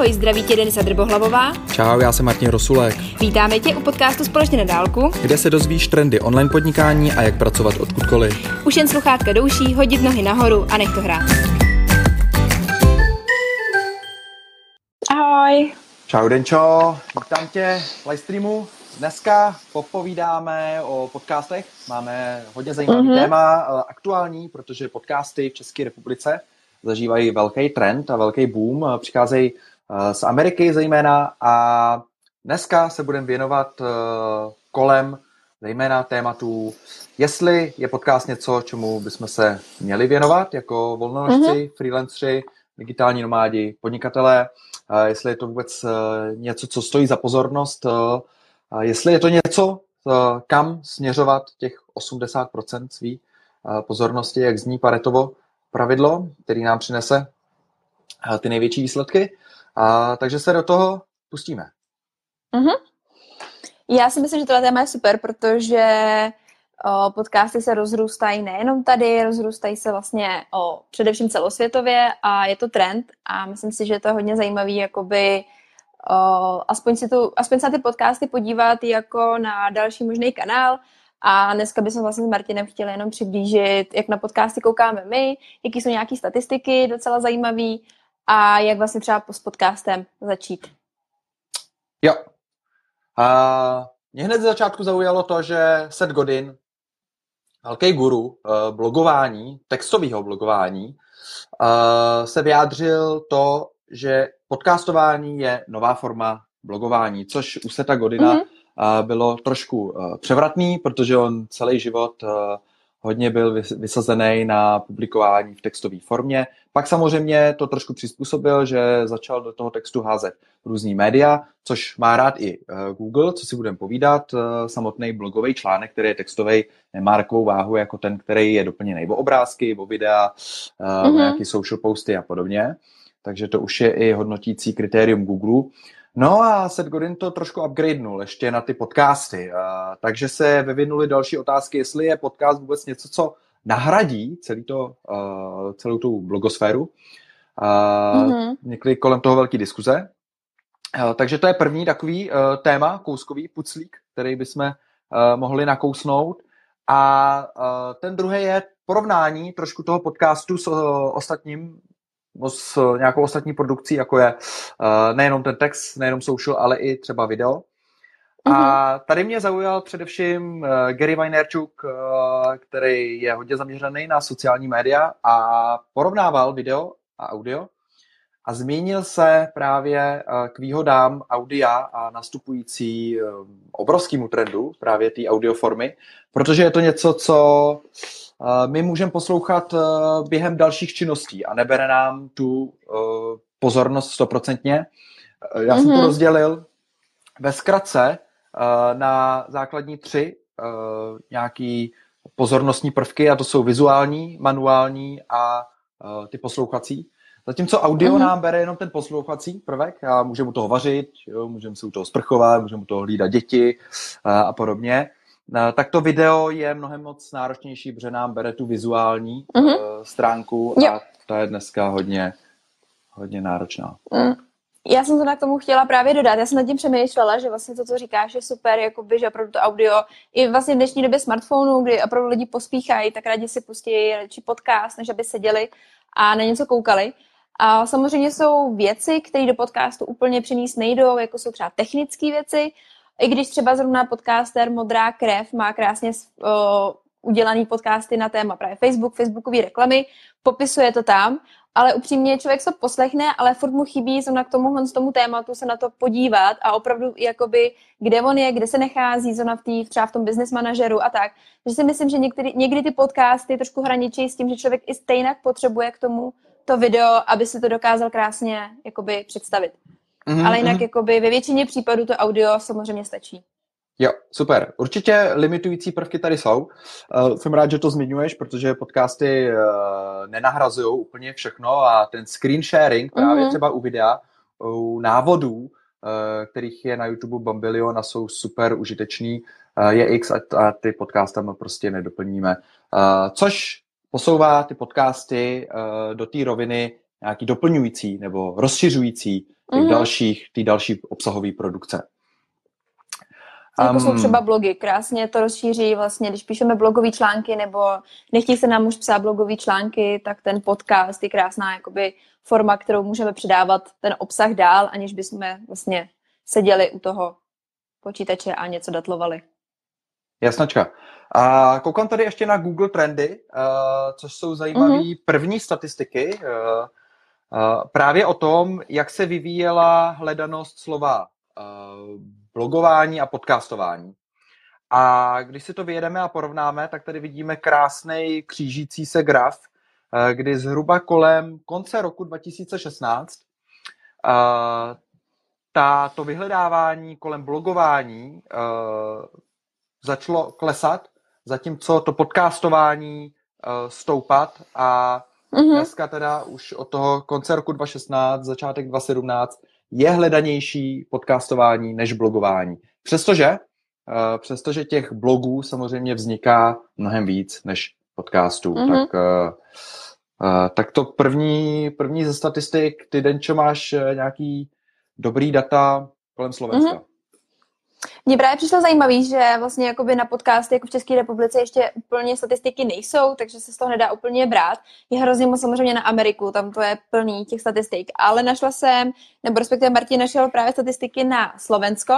Ahoj, zdraví tě Denisa Drbohlavová. Čau, já jsem Martin Rosulek. Vítáme tě u podcastu Společně na dálku, kde se dozvíš trendy online podnikání a jak pracovat odkudkoliv. Už jen sluchátka douší, hodit nohy nahoru a nech to hrát. Ahoj. Čau Denčo, vítám tě v livestreamu. Dneska popovídáme o podcastech. Máme hodně zajímavý mm-hmm. téma, eh, aktuální, protože podcasty v České republice zažívají velký trend a velký boom. Přicházejí z Ameriky zejména a dneska se budeme věnovat eh, kolem zejména tématů, jestli je podcast něco, čemu bychom se měli věnovat jako volnonožci, mm-hmm. freelancři, digitální nomádi, podnikatelé, jestli je to vůbec něco, co stojí za pozornost, jestli je to něco, kam směřovat těch 80% svý pozornosti, jak zní Paretovo pravidlo, který nám přinese ty největší výsledky. A, takže se do toho pustíme. Mm-hmm. Já si myslím, že tohle téma je super, protože o, podcasty se rozrůstají nejenom tady, rozrůstají se vlastně o, především celosvětově a je to trend a myslím si, že je to hodně zajímavý jakoby o, aspoň, si tu, aspoň se na ty podcasty podívat jako na další možný kanál a dneska bychom vlastně s Martinem chtěli jenom přiblížit, jak na podcasty koukáme my, jaký jsou nějaké statistiky docela zajímavý a jak vlastně třeba s podcastem začít. Jo. A mě hned z začátku zaujalo to, že Seth Godin, velký guru eh, blogování, textového blogování, eh, se vyjádřil to, že podcastování je nová forma blogování, což u Seta Godina mm-hmm bylo trošku převratný, protože on celý život hodně byl vysazený na publikování v textové formě. Pak samozřejmě to trošku přizpůsobil, že začal do toho textu házet různý média, což má rád i eh, Google, co si budeme povídat. Samotný blogový článek, který je textový, nemá takovou váhu jako ten, který je doplněný o obrázky, o videa, mm-hmm. nějaký social posty a podobně. Takže to už je i hodnotící kritérium Google. No a Seth Godin to trošku upgradenul ještě na ty podcasty, uh, takže se vyvinuly další otázky, jestli je podcast vůbec něco, co nahradí celý to, uh, celou tu blogosféru. Uh, mm-hmm. Někdy kolem toho velký diskuze. Uh, takže to je první takový uh, téma, kouskový puclík, který bychom uh, mohli nakousnout. A uh, ten druhý je porovnání trošku toho podcastu s uh, ostatním s nějakou ostatní produkcí, jako je uh, nejenom ten text, nejenom social, ale i třeba video. A mhm. tady mě zaujal především uh, Gary Vaynerchuk, uh, který je hodně zaměřený na sociální média a porovnával video a audio a zmínil se právě uh, k výhodám audia a nastupující uh, obrovskému trendu právě té audioformy, protože je to něco, co my můžeme poslouchat eh, během dalších činností a nebere nám tu eh, pozornost stoprocentně. Eh, já jsem mm-hmm. to mhm. rozdělil ve zkratce na základní tři nějaký pozornostní prvky a to jsou vizuální, manuální a ty poslouchací. Zatímco audio mm-hmm. nám bere jenom ten poslouchací prvek a můžeme u toho vařit, můžeme se u toho sprchovat, můžeme u toho hlídat děti a, a podobně. No, tak to video je mnohem moc náročnější, protože nám bere tu vizuální mm-hmm. stránku a jo. ta je dneska hodně, hodně náročná. Mm. Já jsem to na k tomu chtěla právě dodat. Já jsem nad tím přemýšlela, že vlastně to, co říkáš, je super, jakoby, že opravdu to audio, i vlastně v dnešní době smartphonu, kdy opravdu lidi pospíchají, tak rádi si pustí radši podcast, než aby seděli a na něco koukali. A samozřejmě jsou věci, které do podcastu úplně přinést nejdou, jako jsou třeba technické věci, i když třeba zrovna podcaster Modrá krev má krásně uh, udělaný podcasty na téma právě Facebook, Facebookové reklamy, popisuje to tam, ale upřímně člověk se poslechne, ale furt mu chybí zrovna k tomuhle z tomu tématu se na to podívat a opravdu jakoby, kde on je, kde se nechází zrovna v tý, třeba v tom business manažeru a tak. Takže si myslím, že někdy, někdy ty podcasty trošku hraničí s tím, že člověk i stejně potřebuje k tomu to video, aby si to dokázal krásně jakoby představit. Mm-hmm. Ale jinak mm-hmm. jakoby ve většině případů to audio samozřejmě stačí. Jo, super. Určitě limitující prvky tady jsou. Uh, jsem rád, že to zmiňuješ, protože podcasty uh, nenahrazují úplně všechno a ten screen sharing právě mm-hmm. třeba u videa, u návodů, uh, kterých je na YouTube bambilion a jsou super užitečný, uh, je X a, a ty podcasty tam prostě nedoplníme. Uh, což posouvá ty podcasty uh, do té roviny nějaký doplňující nebo rozšiřující těch mm-hmm. dalších, ty další obsahové produkce. Jako um, jsou třeba blogy, krásně to rozšíří vlastně, když píšeme blogové články nebo nechtějí se nám už psát blogové články, tak ten podcast je krásná jakoby forma, kterou můžeme předávat ten obsah dál, aniž bychom vlastně seděli u toho počítače a něco datlovali. Jasnačka. A koukám tady ještě na Google Trendy, uh, což jsou zajímavé mm-hmm. první statistiky uh, právě o tom, jak se vyvíjela hledanost slova uh, blogování a podcastování. A když si to vyjedeme a porovnáme, tak tady vidíme krásný křížící se graf, kdy zhruba kolem konce roku 2016 ta, to vyhledávání kolem blogování začalo klesat, zatímco to podcastování stoupat a mm-hmm. dneska teda už od toho konce roku 2016, začátek 2017 je hledanější podcastování než blogování. Přestože, uh, přestože těch blogů samozřejmě vzniká mnohem víc než podcastů, mm-hmm. tak, uh, uh, tak to první, první ze statistik, ty Denčo máš nějaký dobrý data kolem Slovenska. Mm-hmm. Mně právě přišlo zajímavé, že vlastně jakoby na podcasty jako v České republice ještě úplně statistiky nejsou, takže se z toho nedá úplně brát. Je hrozně moc samozřejmě na Ameriku, tam to je plný těch statistik. Ale našla jsem, nebo respektive Martin našel právě statistiky na Slovensko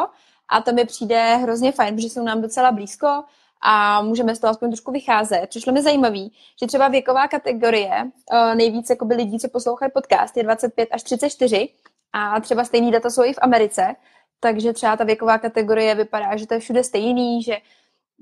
a to mi přijde hrozně fajn, protože jsou nám docela blízko a můžeme z toho aspoň trošku vycházet. Přišlo mi zajímavý, že třeba věková kategorie eh, nejvíc jakoby lidí, co poslouchají podcast, je 25 až 34 a třeba stejný data jsou i v Americe, takže třeba ta věková kategorie vypadá, že to je všude stejný, že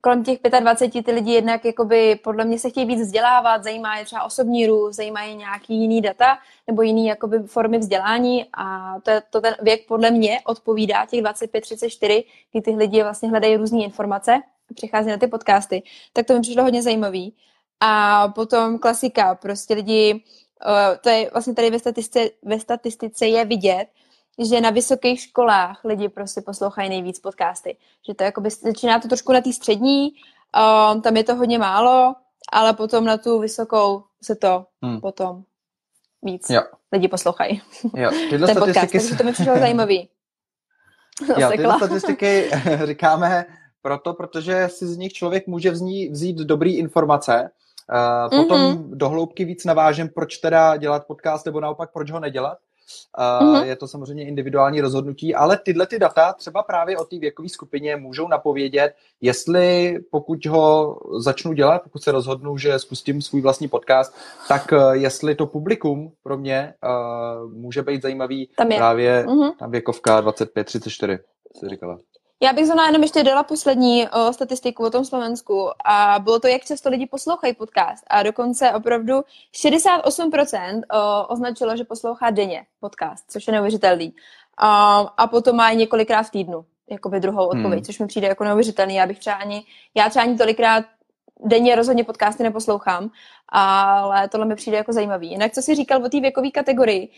kolem těch 25 ty lidi jednak jakoby podle mě se chtějí víc vzdělávat, zajímá je třeba osobní růst, zajímá je nějaký jiný data nebo jiný jakoby formy vzdělání a to, je, to ten věk podle mě odpovídá těch 25-34, kdy ty lidi vlastně hledají různé informace a přichází na ty podcasty. Tak to mi přišlo hodně zajímavý. A potom klasika, prostě lidi, eh, to je vlastně tady ve statistice, ve statistice je vidět, že na vysokých školách lidi prostě poslouchají nejvíc podcasty. Že to jakoby začíná to trošku na té střední, um, tam je to hodně málo, ale potom na tu vysokou se to hmm. potom víc jo. lidi poslouchají. Jo. Tyhle Ten statistiky podcast, se... to mi přišlo zajímavý. jo, tyhle statistiky říkáme proto, protože si z nich člověk může vzít, vzít dobrý informace, Uh, potom mm-hmm. dohloubky víc navážem, proč teda dělat podcast, nebo naopak proč ho nedělat. Mm-hmm. Je to samozřejmě individuální rozhodnutí, ale tyhle ty data třeba právě o té věkové skupině můžou napovědět, jestli pokud ho začnu dělat, pokud se rozhodnu, že spustím svůj vlastní podcast, tak uh, jestli to publikum pro mě uh, může být zajímavý tam je. právě mm-hmm. tam věkovka 25-34, si říkala. Já bych zrovna jenom ještě dala poslední o, statistiku o tom Slovensku a bylo to, jak často lidi poslouchají podcast a dokonce opravdu 68% o, označilo, že poslouchá denně podcast, což je neuvěřitelný. A, a potom má i několikrát v týdnu, jakoby druhou odpověď, hmm. což mi přijde jako neuvěřitelný. Já bych třeba ani, já třeba ani tolikrát denně rozhodně podcasty neposlouchám, ale tohle mi přijde jako zajímavý. Jinak, co jsi říkal o té věkové kategorii,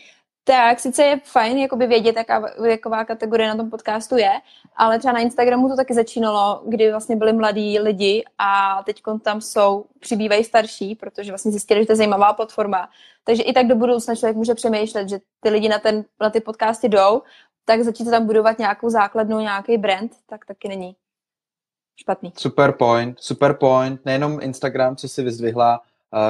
tak sice je fajn jakoby vědět, jaká věková kategorie na tom podcastu je, ale třeba na Instagramu to taky začínalo, kdy vlastně byli mladí lidi a teď tam jsou, přibývají starší, protože vlastně zjistili, že to je zajímavá platforma. Takže i tak do budoucna člověk může přemýšlet, že ty lidi na, ten, na ty podcasty jdou, tak začít tam budovat nějakou základnu, nějaký brand, tak taky není špatný. Super point, super point. Nejenom Instagram, co si vyzdvihla,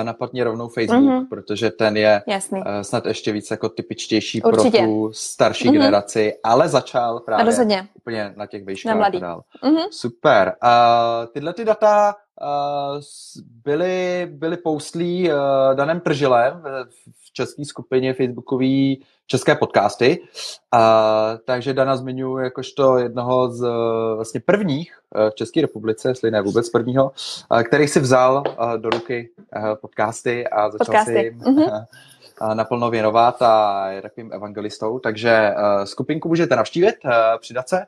napadně rovnou Facebook, mm-hmm. protože ten je Jasný. Uh, snad ještě víc jako typičtější Určitě. pro tu starší mm-hmm. generaci, ale začal právě Rozhodně. úplně na těch vejškách. Dál. Mm-hmm. Super. Uh, tyhle ty data uh, byly, byly postlí uh, Danem Pržilem v české skupině facebookový české podcasty. Uh, takže Dana zmiňuji jakožto jednoho z vlastně prvních v České republice, jestli ne vůbec prvního, který si vzal do ruky podcasty a začal podcasty. si jim mm-hmm. naplno věnovat a je takovým evangelistou. Takže skupinku můžete navštívit, přidat se.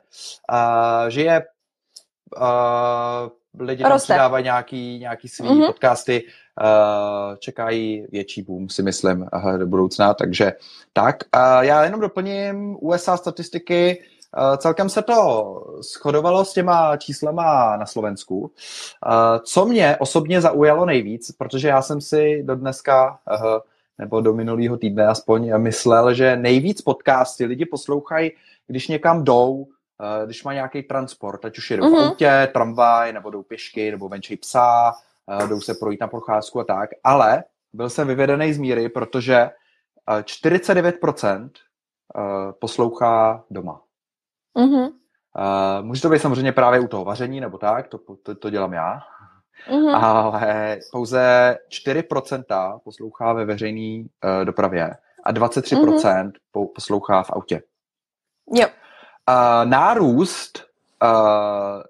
Že je uh, lidi tam přidávají nějaký, nějaký svý mm-hmm. podcasty, uh, čekají větší boom, si myslím, uh, do budoucna, takže tak. Uh, já jenom doplním USA statistiky, uh, celkem se to shodovalo s těma číslama na Slovensku. Uh, co mě osobně zaujalo nejvíc, protože já jsem si do dneska uh, nebo do minulého týdne aspoň myslel, že nejvíc podcasty lidi poslouchají, když někam jdou, když má nějaký transport, ať už jedou mm-hmm. v mhm. autě, tramvaj, nebo jdou pěšky, nebo venčí psa, eh, jdou se projít na procházku a tak, ale byl jsem vyvedený z míry, protože 49% poslouchá doma. Mm-hmm. Může to být samozřejmě právě u toho vaření nebo tak, to, to, to dělám já, Mm-hmm. Ale pouze 4% poslouchá ve veřejné dopravě a 23% mm-hmm. poslouchá v autě. Jo. Uh, nárůst uh,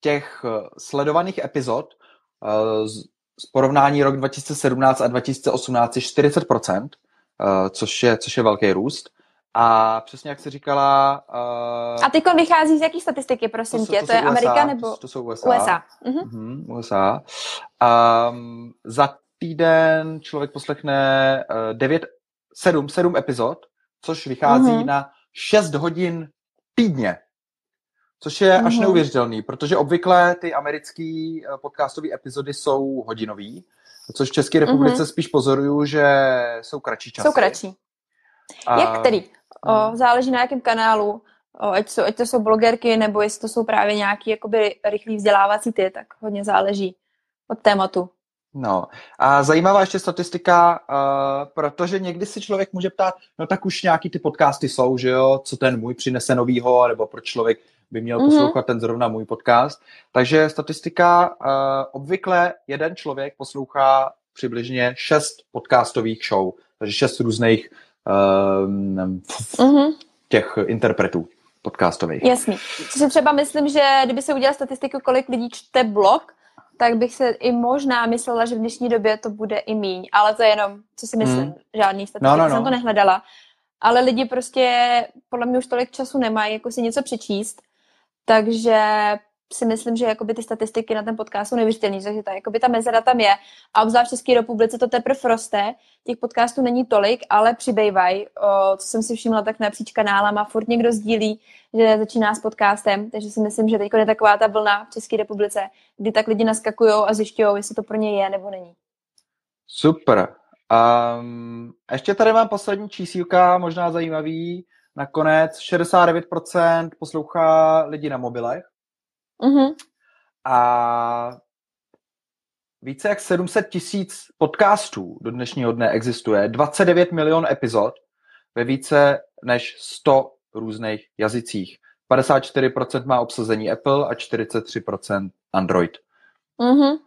těch sledovaných epizod uh, z, porovnání rok 2017 a 2018 je 40%, uh, což, je, což je velký růst. A přesně jak jsi říkala... Uh, a ty vychází z jaký statistiky, prosím to, tě? To, to, je USA, Amerika nebo... To, to jsou USA. USA. Mhm. Uh-huh. USA. Um, za týden člověk poslechne uh, 9, 7, 7 epizod, což vychází uh-huh. na 6 hodin týdně. Což je až neuvěřitelný, protože obvykle ty americké uh, podcastové epizody jsou hodinový, což v České republice uh-huh. spíš pozoruju, že jsou kratší časy. Jsou kratší. A... Jak který? O, hmm. záleží na jakém kanálu, o, ať, jsou, ať to jsou blogerky, nebo jestli to jsou právě nějaký jakoby rychlý vzdělávací ty, tak hodně záleží od tématu. No a zajímavá ještě statistika, uh, protože někdy si člověk může ptát, no tak už nějaký ty podcasty jsou, že jo, co ten můj přinese novýho, nebo proč člověk by měl mm-hmm. poslouchat ten zrovna můj podcast. Takže statistika, uh, obvykle jeden člověk poslouchá přibližně šest podcastových show, takže šest různých uh, těch interpretů podcastových. Jasný. Co si třeba myslím, že kdyby se udělal statistiku, kolik lidí čte blog, tak bych se i možná myslela, že v dnešní době to bude i míň, ale to je jenom, co si myslím, hmm. žádný statistiky, no, no, no. jsem to nehledala. Ale lidi prostě podle mě už tolik času nemají, jako si něco přečíst, takže si myslím, že jakoby ty statistiky na ten podcast jsou neuvěřitelné, takže ta, jakoby ta mezera tam je. A obzvlášť v České republice to teprve roste. Těch podcastů není tolik, ale přibývají. Co jsem si všimla, tak napříč kanálama furt někdo sdílí, že začíná s podcastem, takže si myslím, že teď je taková ta vlna v České republice, kdy tak lidi naskakují a zjišťují, jestli to pro ně je nebo není. Super. Um, ještě tady mám poslední čísílka, možná zajímavý. Nakonec 69% poslouchá lidi na mobilech, Mm-hmm. A více jak 700 tisíc podcastů do dnešního dne existuje, 29 milion epizod ve více než 100 různých jazycích. 54% má obsazení Apple a 43% Android. Mm-hmm.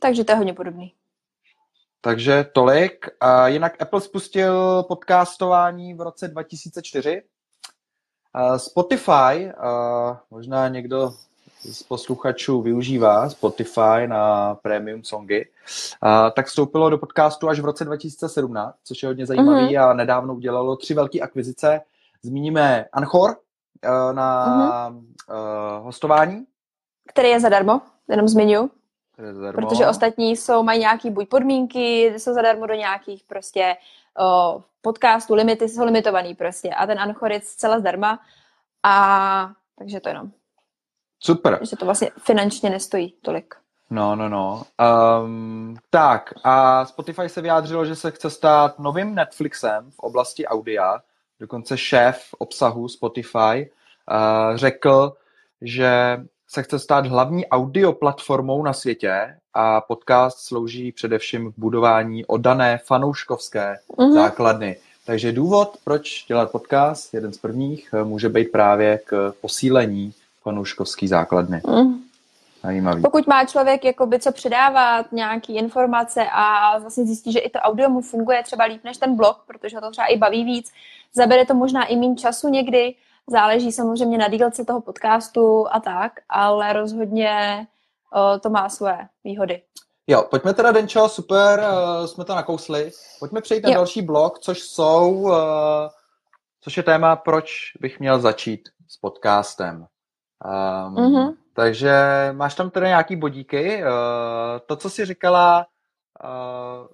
Takže to je hodně podobný. Takže tolik. A jinak Apple spustil podcastování v roce 2004 Spotify, možná někdo z posluchačů využívá Spotify na premium songy, tak vstoupilo do podcastu až v roce 2017, což je hodně zajímavý uh-huh. a nedávno udělalo tři velké akvizice. Zmíníme Anchor na uh-huh. hostování. Který je zadarmo, jenom zmiňu. Protože ostatní jsou, mají nějaký buď podmínky, jsou zadarmo do nějakých prostě o, podcastu, limity jsou limitovaný prostě a ten Anchor je zcela zdarma a takže to jenom. Super. Že to vlastně finančně nestojí tolik. No, no, no. Um, tak a Spotify se vyjádřilo, že se chce stát novým Netflixem v oblasti audia. Dokonce šéf obsahu Spotify uh, řekl, že se chce stát hlavní audio platformou na světě a podcast slouží především k budování odané fanouškovské mm-hmm. základny. Takže důvod, proč dělat podcast, jeden z prvních, může být právě k posílení fanouškovské základny. Mm. Zajímavý. Pokud má člověk jakoby co předávat, nějaký informace a vlastně zjistí, že i to audio mu funguje třeba líp než ten blog, protože ho to třeba i baví víc, zabere to možná i méně času někdy, záleží samozřejmě na dílce toho podcastu a tak, ale rozhodně o, to má své výhody. Jo, pojďme teda, Denčo, super, uh, jsme to nakousli. Pojďme přejít na jo. další blok, což jsou, uh, což je téma, proč bych měl začít s podcastem. Um, mm-hmm. Takže máš tam teda nějaký bodíky. Uh, to, co jsi říkala, uh,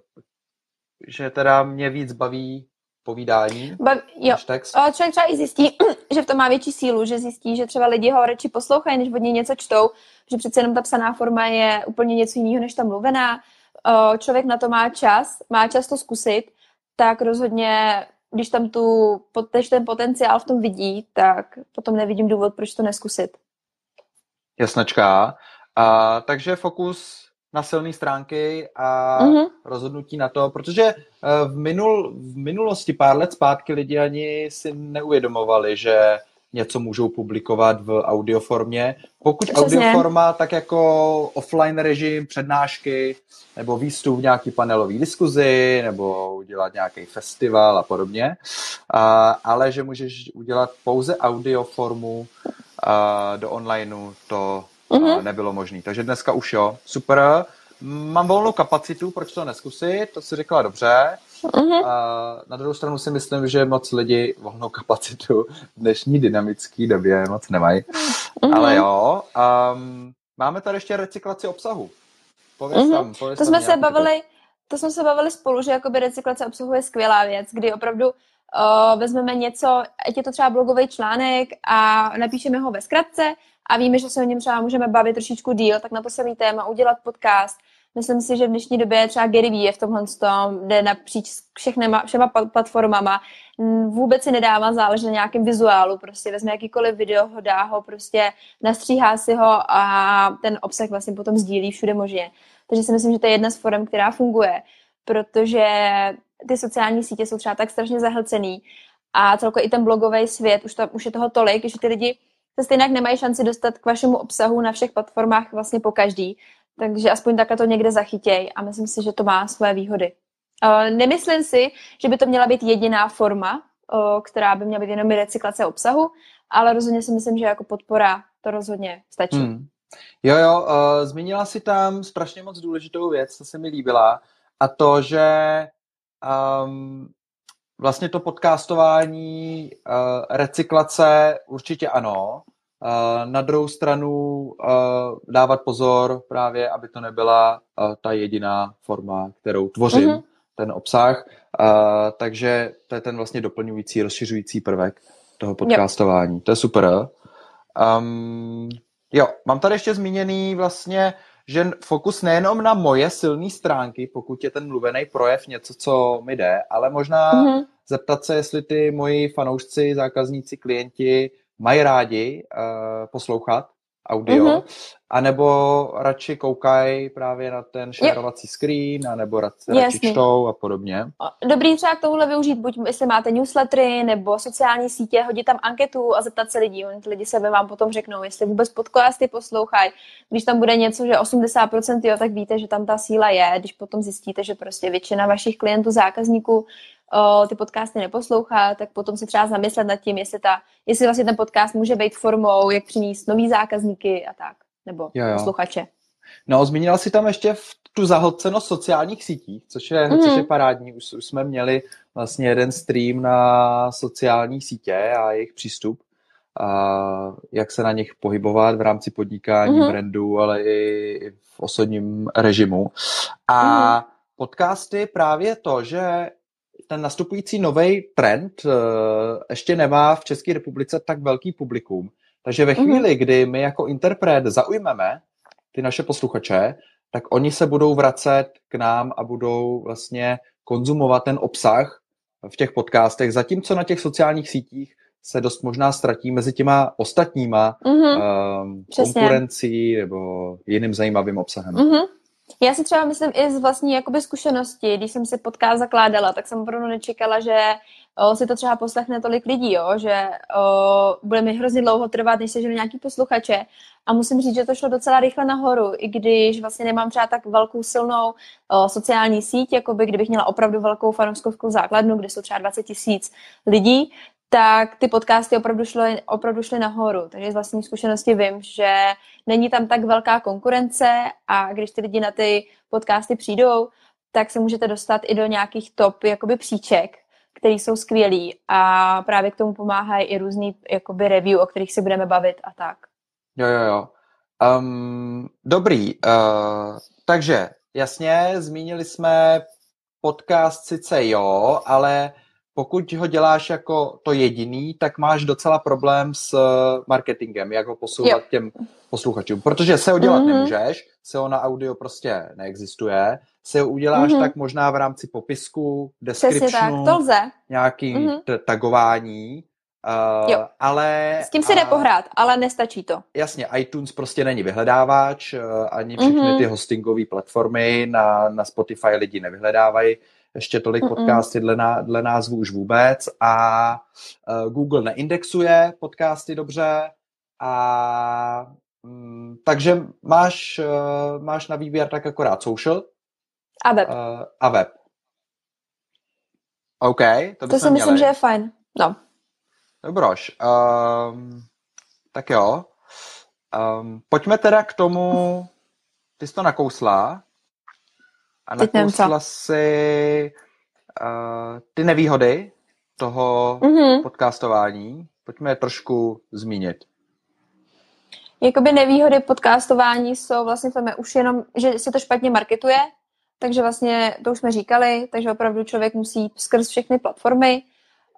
že teda mě víc baví povídání, Bav, jo. text. Člověk třeba i zjistí, že v tom má větší sílu, že zjistí, že třeba lidi ho radši poslouchají, než od něj něco čtou, že přece jenom ta psaná forma je úplně něco jiného než ta mluvená. uh, člověk na to má čas, má čas to zkusit, tak rozhodně, když tam tu, když ten potenciál v tom vidí, tak potom nevidím důvod, proč to neskusit. Jasnačka. A, takže fokus na silné stránky a mm-hmm. rozhodnutí na to, protože eh, v, minul, v minulosti pár let zpátky lidi ani si neuvědomovali, že něco můžou publikovat v audioformě. Pokud Přesně. audioforma, tak jako offline režim, přednášky, nebo výstup v nějaký panelový diskuzi, nebo udělat nějaký festival a podobně. A, ale že můžeš udělat pouze audioformu a, do onlineu, to mm-hmm. nebylo možné. Takže dneska už jo, super. Mám volnou kapacitu, proč to neskusit, to si řekla dobře. Mm-hmm. A na druhou stranu si myslím, že moc lidi volnou kapacitu v dnešní dynamické době moc nemají. Mm-hmm. Ale jo, um, máme tady ještě recyklaci obsahu. Pověz mm-hmm. tam, pověz to tam jsme se bavili, to jsme se bavili spolu, že jakoby recyklace obsahu je skvělá věc, kdy opravdu uh, vezmeme něco, ať je to třeba blogový článek a napíšeme ho ve zkratce a víme, že se o něm třeba můžeme bavit trošičku díl, tak na to samý téma udělat podcast. Myslím si, že v dnešní době třeba Gary Vee je v tomhle tom, jde napříč všechnema, všema platformama, vůbec si nedává záležet na nějakém vizuálu, prostě vezme jakýkoliv video, ho dá ho, prostě nastříhá si ho a ten obsah vlastně potom sdílí všude možně. Takže si myslím, že to je jedna z forem, která funguje, protože ty sociální sítě jsou třeba tak strašně zahlcený a celkově i ten blogový svět, už, to, už je toho tolik, že ty lidi se stejně nemají šanci dostat k vašemu obsahu na všech platformách vlastně po každý. Takže aspoň takhle to někde zachytěj a myslím si, že to má své výhody. Uh, nemyslím si, že by to měla být jediná forma, uh, která by měla být jenom recyklace obsahu, ale rozhodně si myslím, že jako podpora to rozhodně stačí. Hmm. Jo, jo, uh, zmínila si tam strašně moc důležitou věc, co se mi líbila, a to, že um, vlastně to podcastování, uh, recyklace určitě ano, na druhou stranu dávat pozor právě, aby to nebyla ta jediná forma, kterou tvořím, mm-hmm. ten obsah, takže to je ten vlastně doplňující, rozšiřující prvek toho podcastování. Yep. To je super. Um, jo, mám tady ještě zmíněný vlastně že fokus nejenom na moje silné stránky, pokud je ten mluvený projev něco, co mi jde, ale možná mm-hmm. zeptat se, jestli ty moji fanoušci, zákazníci, klienti mají rádi uh, poslouchat audio, mm-hmm. anebo radši koukají právě na ten šerovací screen, anebo radši, radši čtou a podobně. Dobrý třeba k tomuhle využít, buď jestli máte newslettery nebo sociální sítě, hodit tam anketu a zeptat se lidí. Oni lidi se vám potom řeknou, jestli vůbec podcasty poslouchají. Když tam bude něco, že 80%, jo, tak víte, že tam ta síla je. Když potom zjistíte, že prostě většina vašich klientů, zákazníků ty podcasty neposlouchá, tak potom se třeba zamyslet nad tím, jestli, ta, jestli vlastně ten podcast může být formou, jak přinést nový zákazníky a tak, nebo jo, jo. posluchače. No, zmínila si tam ještě v tu zahlcenost sociálních sítí, což je, mm-hmm. což je parádní. Už, už jsme měli vlastně jeden stream na sociální sítě a jejich přístup, a jak se na nich pohybovat v rámci podnikání, mm-hmm. brandu, ale i v osobním režimu. A mm-hmm. podcasty právě to, že ten nastupující nový trend uh, ještě nemá v České republice tak velký publikum. Takže ve mhm. chvíli, kdy my jako interpret zaujmeme ty naše posluchače, tak oni se budou vracet k nám a budou vlastně konzumovat ten obsah v těch podcastech, zatímco na těch sociálních sítích se dost možná ztratí mezi těma ostatníma mm-hmm. um, konkurencí nebo jiným zajímavým obsahem. Mm-hmm. Já si třeba myslím i z vlastní jakoby zkušenosti, když jsem si podcast zakládala, tak jsem opravdu nečekala, že o, si to třeba poslechne tolik lidí, jo? že o, bude mi hrozně dlouho trvat, než se žili nějaký posluchače. A musím říct, že to šlo docela rychle nahoru, i když vlastně nemám třeba tak velkou silnou o, sociální síť, jako by kdybych měla opravdu velkou fanouškovskou základnu, kde jsou třeba 20 tisíc lidí, tak ty podcasty opravdu šly, opravdu šly nahoru. Takže z vlastní zkušenosti vím, že není tam tak velká konkurence a když ty lidi na ty podcasty přijdou, tak se můžete dostat i do nějakých top jakoby příček, které jsou skvělý a právě k tomu pomáhají i různý jakoby review, o kterých si budeme bavit a tak. Jo, jo, jo. Um, dobrý, uh, takže jasně, zmínili jsme podcast sice jo, ale pokud ho děláš jako to jediný, tak máš docela problém s eh, marketingem, jak ho posouvat jo. těm posluchačům. Protože se ho dělat mm-hmm. nemůžeš, se ho na audio prostě neexistuje, se ho uděláš mm-hmm. tak možná v rámci popisku, descriptionu, tak, to lze. nějaký mm-hmm. t- tagování, Uh, jo. ale... S tím si jde pohrát, ale nestačí to. Jasně, iTunes prostě není vyhledávač, uh, ani všechny mm-hmm. ty hostingové platformy na, na Spotify lidi nevyhledávají ještě tolik podcasty dle, ná, dle názvu už vůbec a uh, Google neindexuje podcasty dobře a um, takže máš, uh, máš na výběr tak akorát social a web. Uh, a web. OK, to, to si myslím, že je fajn. No. Dobroš. Um, tak jo. Um, pojďme teda k tomu, ty jsi to nakousla a nakousla si uh, ty nevýhody toho mm-hmm. podcastování. Pojďme je trošku zmínit. Jakoby nevýhody podcastování jsou vlastně v tom už jenom, že se to špatně marketuje, takže vlastně to už jsme říkali, takže opravdu člověk musí skrz všechny platformy.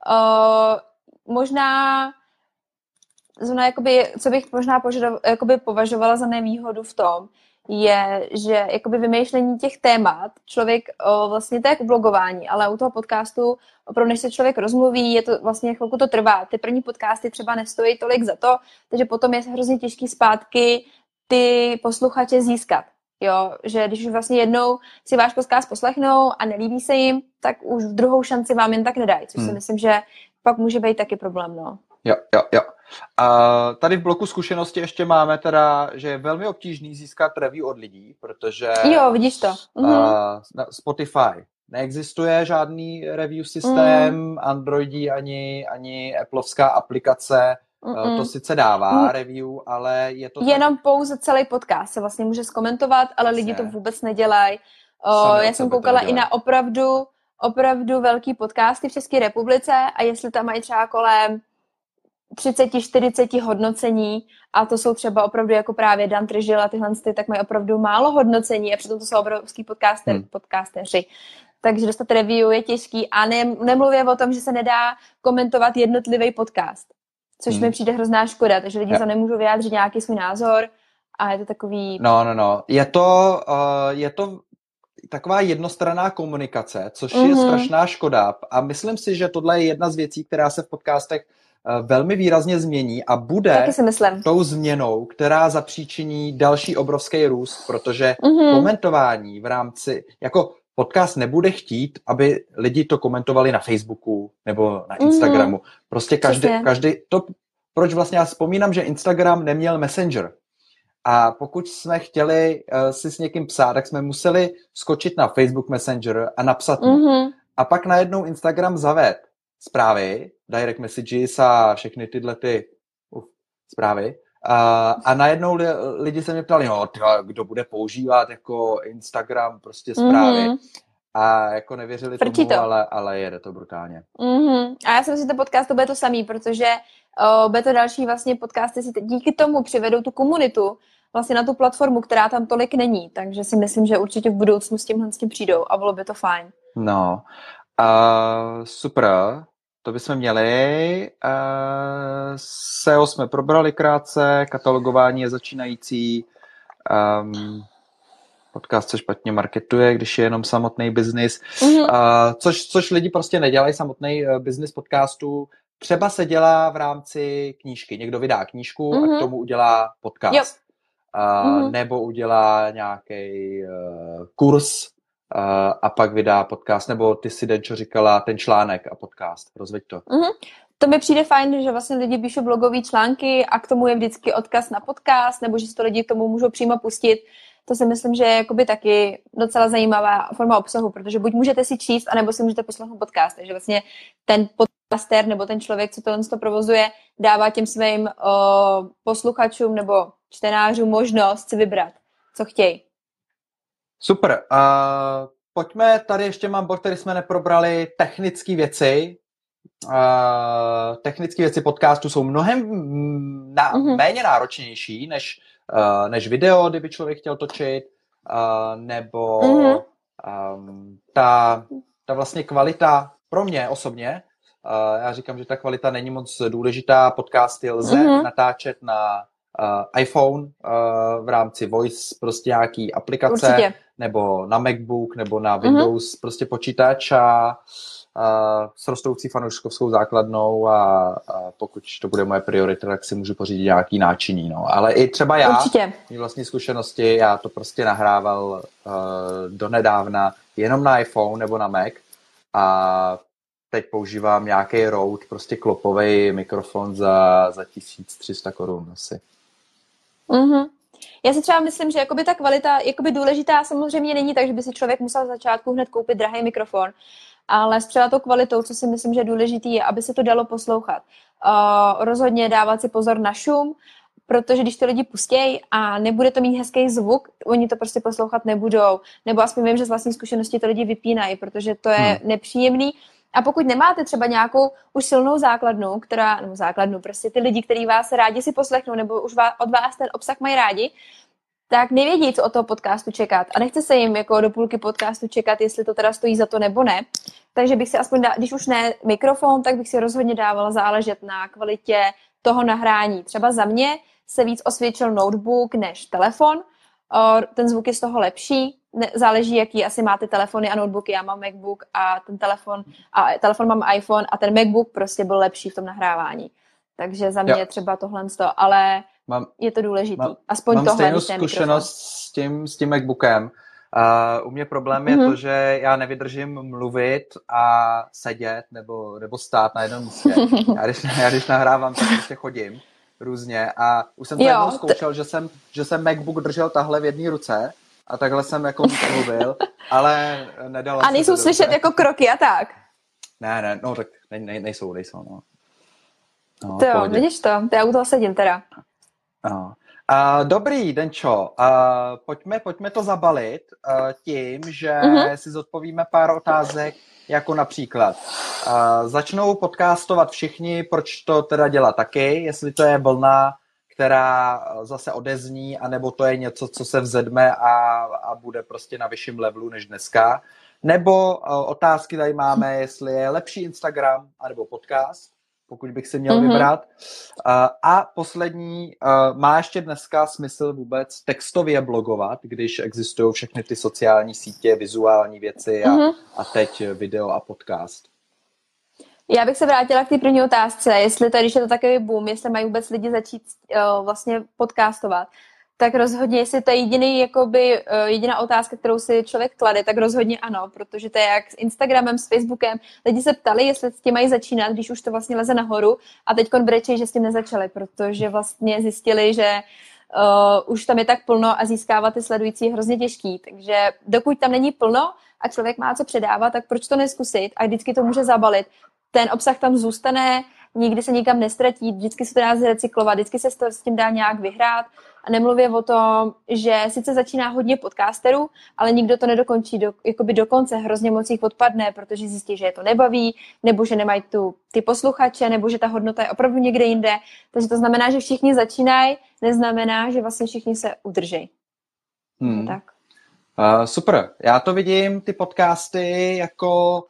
Uh, možná zrovna, jakoby, co bych možná požadov, jakoby považovala za nevýhodu v tom, je, že jakoby vymýšlení těch témat, člověk o, vlastně to je jako blogování, ale u toho podcastu opravdu, než se člověk rozmluví, je to vlastně chvilku to trvá. Ty první podcasty třeba nestojí tolik za to, takže potom je hrozně těžký zpátky ty posluchače získat. Jo, že když už vlastně jednou si váš podcast poslechnou a nelíbí se jim, tak už v druhou šanci vám jen tak nedají, což hmm. si myslím, že pak může být taky problém, no. Jo, jo, jo. A tady v bloku zkušenosti ještě máme teda, že je velmi obtížný získat review od lidí, protože... Jo, vidíš to. Mhm. Uh, Spotify neexistuje žádný review systém, mm. Androidí ani, ani Appleovská aplikace Mm-mm. To sice dává mm. review, ale je to... Jenom tak... pouze celý podcast se vlastně může zkomentovat, ale lidi to vůbec nedělají. Já jsem koukala i na opravdu, opravdu velký podcasty v České republice a jestli tam mají třeba kolem 30-40 hodnocení a to jsou třeba opravdu jako právě Dan Tržil a tyhle ty, tak mají opravdu málo hodnocení a přitom to jsou obrovský podcaster, hmm. podcasteři. Takže dostat review je těžký a ne, nemluvě o tom, že se nedá komentovat jednotlivý podcast, což hmm. mi přijde hrozná škoda, takže lidi se nemůžou vyjádřit nějaký svůj názor a je to takový... No, no, no. Je to, uh, je to taková jednostranná komunikace, což mm-hmm. je mhm. strašná škoda. A myslím si, že tohle je jedna z věcí, která se v podcastech Eh, velmi výrazně změní a bude tou změnou, která zapříčiní další obrovský růst, protože mm-hmm. komentování v rámci, jako podcast nebude chtít, aby lidi to komentovali na Facebooku nebo na mhm. Instagramu. Mm-hmm. Prostě každý, každý, to, proč vlastně já vzpomínám, že Instagram neměl Messenger. A pokud jsme chtěli uh, si s někým psát, tak jsme museli skočit na Facebook Messenger a napsat mu. Mm-hmm. A pak najednou Instagram zaved zprávy, direct messages a všechny tyhle ty uf, zprávy. A, a najednou li, lidi se mě ptali, no, tyhle, kdo bude používat jako Instagram, prostě zprávy. Mm-hmm. A jako nevěřili Frčí tomu, to. Ale, ale jede to brutálně. Mm-hmm. A já jsem si to podcast to bude to samý, protože o, bude to další vlastně podcasty si díky tomu přivedou tu komunitu vlastně na tu platformu, která tam tolik není. Takže si myslím, že určitě v budoucnu s tímhle s tím přijdou a bylo by to fajn. No, uh, super. To bychom měli. Uh, SEO jsme probrali krátce, katalogování je začínající. Um, podcast se špatně marketuje, když je jenom samotný biznis, mm-hmm. uh, což, což lidi prostě nedělají, samotný uh, biznis podcastu. Třeba se dělá v rámci knížky. Někdo vydá knížku mm-hmm. a k tomu udělá podcast. Yep. Uh, mm-hmm. Nebo udělá nějaký uh, kurz a pak vydá podcast, nebo ty si, Denčo, říkala ten článek a podcast. Rozveď to. Mm-hmm. To mi přijde fajn, že vlastně lidi píšou blogové články a k tomu je vždycky odkaz na podcast, nebo že si to lidi k tomu můžou přímo pustit. To si myslím, že je jakoby taky docela zajímavá forma obsahu, protože buď můžete si číst, anebo si můžete poslechnout podcast. Takže vlastně ten podcaster nebo ten člověk, co to, to provozuje, dává těm svým o, posluchačům nebo čtenářům možnost si vybrat, co chtějí. Super. Uh, pojďme, tady ještě mám bod, který jsme neprobrali, technické věci. Uh, technické věci podcastu jsou mnohem na, uh-huh. méně náročnější než, uh, než video, kdyby člověk chtěl točit, uh, nebo uh-huh. um, ta, ta vlastně kvalita pro mě osobně já říkám, že ta kvalita není moc důležitá. Podcasty lze mm-hmm. natáčet na uh, iPhone uh, v rámci Voice, prostě nějaký aplikace, Určitě. Nebo na MacBook, nebo na mhm. Windows, mm-hmm. prostě počítač a uh, s rostoucí fanouškovskou základnou a, a pokud to bude moje priorita, tak si můžu pořídit nějaký náčiní. No. Ale i třeba já, Určitě. mý vlastní zkušenosti, já to prostě nahrával uh, donedávna jenom na iPhone nebo na Mac a teď používám nějaký Rode, prostě klopový mikrofon za, za 1300 korun asi. Mm-hmm. Já si třeba myslím, že jakoby ta kvalita jakoby důležitá samozřejmě není tak, že by si člověk musel v začátku hned koupit drahý mikrofon, ale s třeba tou kvalitou, co si myslím, že je důležitý, je, aby se to dalo poslouchat. Uh, rozhodně dávat si pozor na šum, protože když to lidi pustějí a nebude to mít hezký zvuk, oni to prostě poslouchat nebudou. Nebo aspoň vím, že z vlastní zkušenosti to lidi vypínají, protože to je hmm. nepříjemný. A pokud nemáte třeba nějakou už silnou základnu, která, nebo základnu, prostě ty lidi, kteří vás rádi si poslechnou, nebo už vás, od vás ten obsah mají rádi, tak nevědí, co od toho podcastu čekat. A nechce se jim jako do půlky podcastu čekat, jestli to teda stojí za to nebo ne. Takže bych si aspoň, dá, když už ne mikrofon, tak bych si rozhodně dávala záležet na kvalitě toho nahrání. Třeba za mě se víc osvědčil notebook než telefon. Ten zvuk je z toho lepší, ne, záleží, jaký asi máte telefony a notebooky. Já mám MacBook a ten telefon, a telefon mám iPhone a ten MacBook prostě byl lepší v tom nahrávání. Takže za mě je třeba tohle to, ale mám, je to důležité. Aspoň mám tohle. Mám zkušenost s tím, s tím MacBookem. Uh, u mě problém je mm-hmm. to, že já nevydržím mluvit a sedět nebo, nebo stát na jednom místě. Já když, já když nahrávám, tak prostě chodím různě a už jsem to jednou zkoušel, t- že jsem, že jsem MacBook držel tahle v jedné ruce a takhle jsem jako mluvil, ale nedalo A nejsou slyšet dobře. jako kroky a tak? Ne, ne, no tak ne, ne, nejsou, nejsou, no. no to jo, vidíš to, to já u toho sedím teda. No. Uh, dobrý, Denčo, uh, pojďme, pojďme to zabalit uh, tím, že uh-huh. si zodpovíme pár otázek, jako například uh, začnou podcastovat všichni, proč to teda dělat taky, jestli to je vlna která zase odezní, anebo to je něco, co se vzedme a, a bude prostě na vyšším levelu než dneska. Nebo uh, otázky tady máme, jestli je lepší Instagram anebo podcast, pokud bych si měl mm-hmm. vybrat. Uh, a poslední, uh, má ještě dneska smysl vůbec textově blogovat, když existují všechny ty sociální sítě, vizuální věci a, mm-hmm. a teď video a podcast? Já bych se vrátila k té první otázce, jestli tady, když je to takový boom, jestli mají vůbec lidi začít uh, vlastně podcastovat, tak rozhodně, jestli to je jediný, jakoby, uh, jediná otázka, kterou si člověk klade, tak rozhodně ano, protože to je jak s Instagramem, s Facebookem. Lidi se ptali, jestli s tím mají začínat, když už to vlastně leze nahoru a teď brečí, že s tím nezačali, protože vlastně zjistili, že uh, už tam je tak plno a získávat ty sledující je hrozně těžký. Takže dokud tam není plno a člověk má co předávat, tak proč to neskusit a vždycky to může zabalit ten obsah tam zůstane, nikdy se nikam nestratí, vždycky se to dá zrecyklovat, vždycky se to s tím dá nějak vyhrát a nemluvě o tom, že sice začíná hodně podcasterů, ale nikdo to nedokončí do, jakoby do konce, hrozně moc jich odpadne, protože zjistí, že je to nebaví, nebo že nemají tu, ty posluchače, nebo že ta hodnota je opravdu někde jinde. Takže to znamená, že všichni začínají, neznamená, že vlastně všichni se udrží. Hmm. Tak. Uh, super. Já to vidím, ty podcasty, jako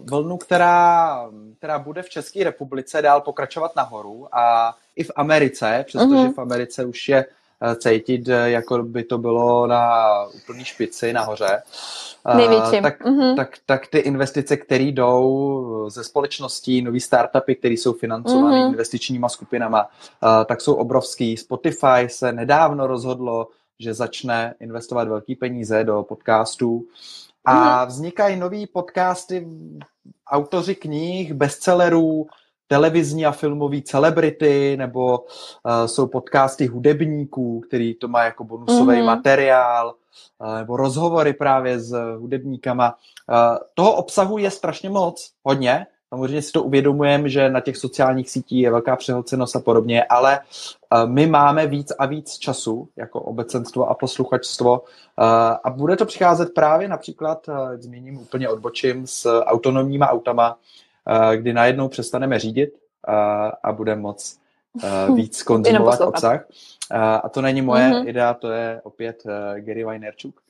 vlnu, která, která bude v České republice dál pokračovat nahoru a i v Americe, přestože uh-huh. v Americe už je uh, cítit, jako by to bylo na úplný špici nahoře. Uh, tak, uh-huh. tak, tak ty investice, které jdou ze společností, nový startupy, které jsou financované uh-huh. investičníma skupinama, tak jsou obrovský. Spotify se nedávno rozhodlo, že začne investovat velké peníze do podcastů. A mhm. vznikají nový podcasty, autoři knih, bestsellerů, televizní a filmový celebrity, nebo uh, jsou podcasty hudebníků, který to má jako bonusový mm-hmm. materiál, uh, nebo rozhovory právě s hudebníkama. Uh, toho obsahu je strašně moc, hodně, Samozřejmě si to uvědomujeme, že na těch sociálních sítích je velká přehlcenost a podobně, ale eh, my máme víc a víc času jako obecenstvo a posluchačstvo eh, a bude to přicházet právě například, eh, zmíním úplně odbočím, s autonomníma autama, kdy najednou přestaneme řídit a budeme moc víc konzumovat obsah. A to není moje mm-hmm. idea, to je opět Gary Vaynerchuk.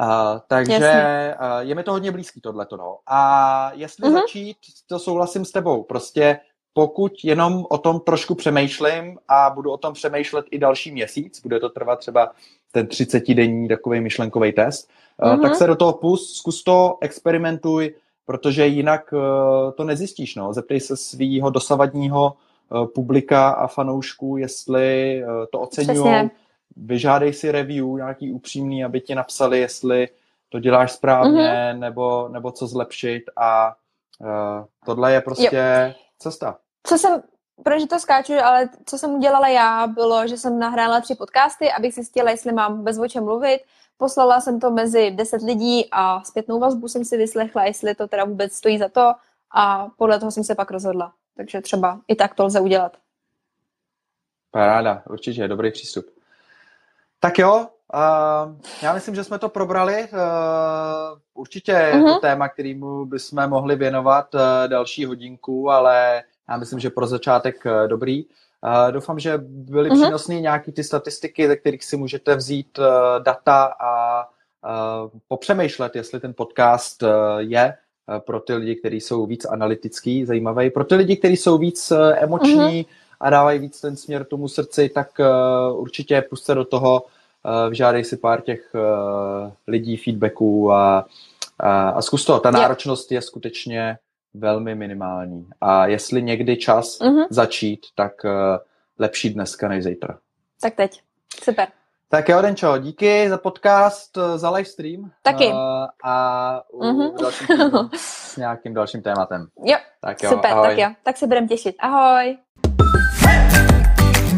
Uh, takže uh, je mi to hodně blízký tohleto. No. A jestli uh-huh. začít, to souhlasím s tebou. Prostě pokud jenom o tom trošku přemýšlím a budu o tom přemýšlet i další měsíc, bude to trvat třeba ten 30-denní takový myšlenkový test, uh-huh. tak se do toho pust, zkus to, experimentuj, protože jinak uh, to nezjistíš. No. Zeptej se svého dosavadního uh, publika a fanoušků, jestli uh, to oceňují. Vyžádej si review nějaký upřímný, aby ti napsali, jestli to děláš správně, uh-huh. nebo, nebo co zlepšit a uh, tohle je prostě jo. cesta. Co jsem, protože to skáču, ale co jsem udělala já, bylo, že jsem nahrála tři podcasty, abych zjistila, jestli mám bez o čem mluvit. Poslala jsem to mezi deset lidí a zpětnou vazbu jsem si vyslechla, jestli to teda vůbec stojí za to a podle toho jsem se pak rozhodla. Takže třeba i tak to lze udělat. Paráda, určitě, dobrý přístup. Tak jo, uh, já myslím, že jsme to probrali. Uh, určitě uh-huh. je to mhm. téma, kterýmu bychom mohli věnovat uh, další hodinku, ale já myslím, že pro začátek uh, dobrý. Uh, doufám, že byly uh-huh. přínosné nějaké ty statistiky, ze kterých si můžete vzít uh, data a uh, popřemýšlet, jestli ten podcast uh, je uh, pro ty lidi, kteří jsou víc analytický, zajímavý, pro ty lidi, kteří jsou víc uh, emoční, uh-huh a dávají víc ten směr tomu srdci, tak uh, určitě puste do toho, uh, vyžádej si pár těch uh, lidí, feedbacků a, a, a zkus to. Ta náročnost je skutečně velmi minimální. A jestli někdy čas uh-huh. začít, tak lepší dneska než zítra. Tak teď. Super. Tak jo, Denčo, díky za podcast, za livestream. Taky. Uh, a u dalším s nějakým dalším tématem. Jo, tak jo super, ahoj. tak jo. Tak se budeme těšit. Ahoj.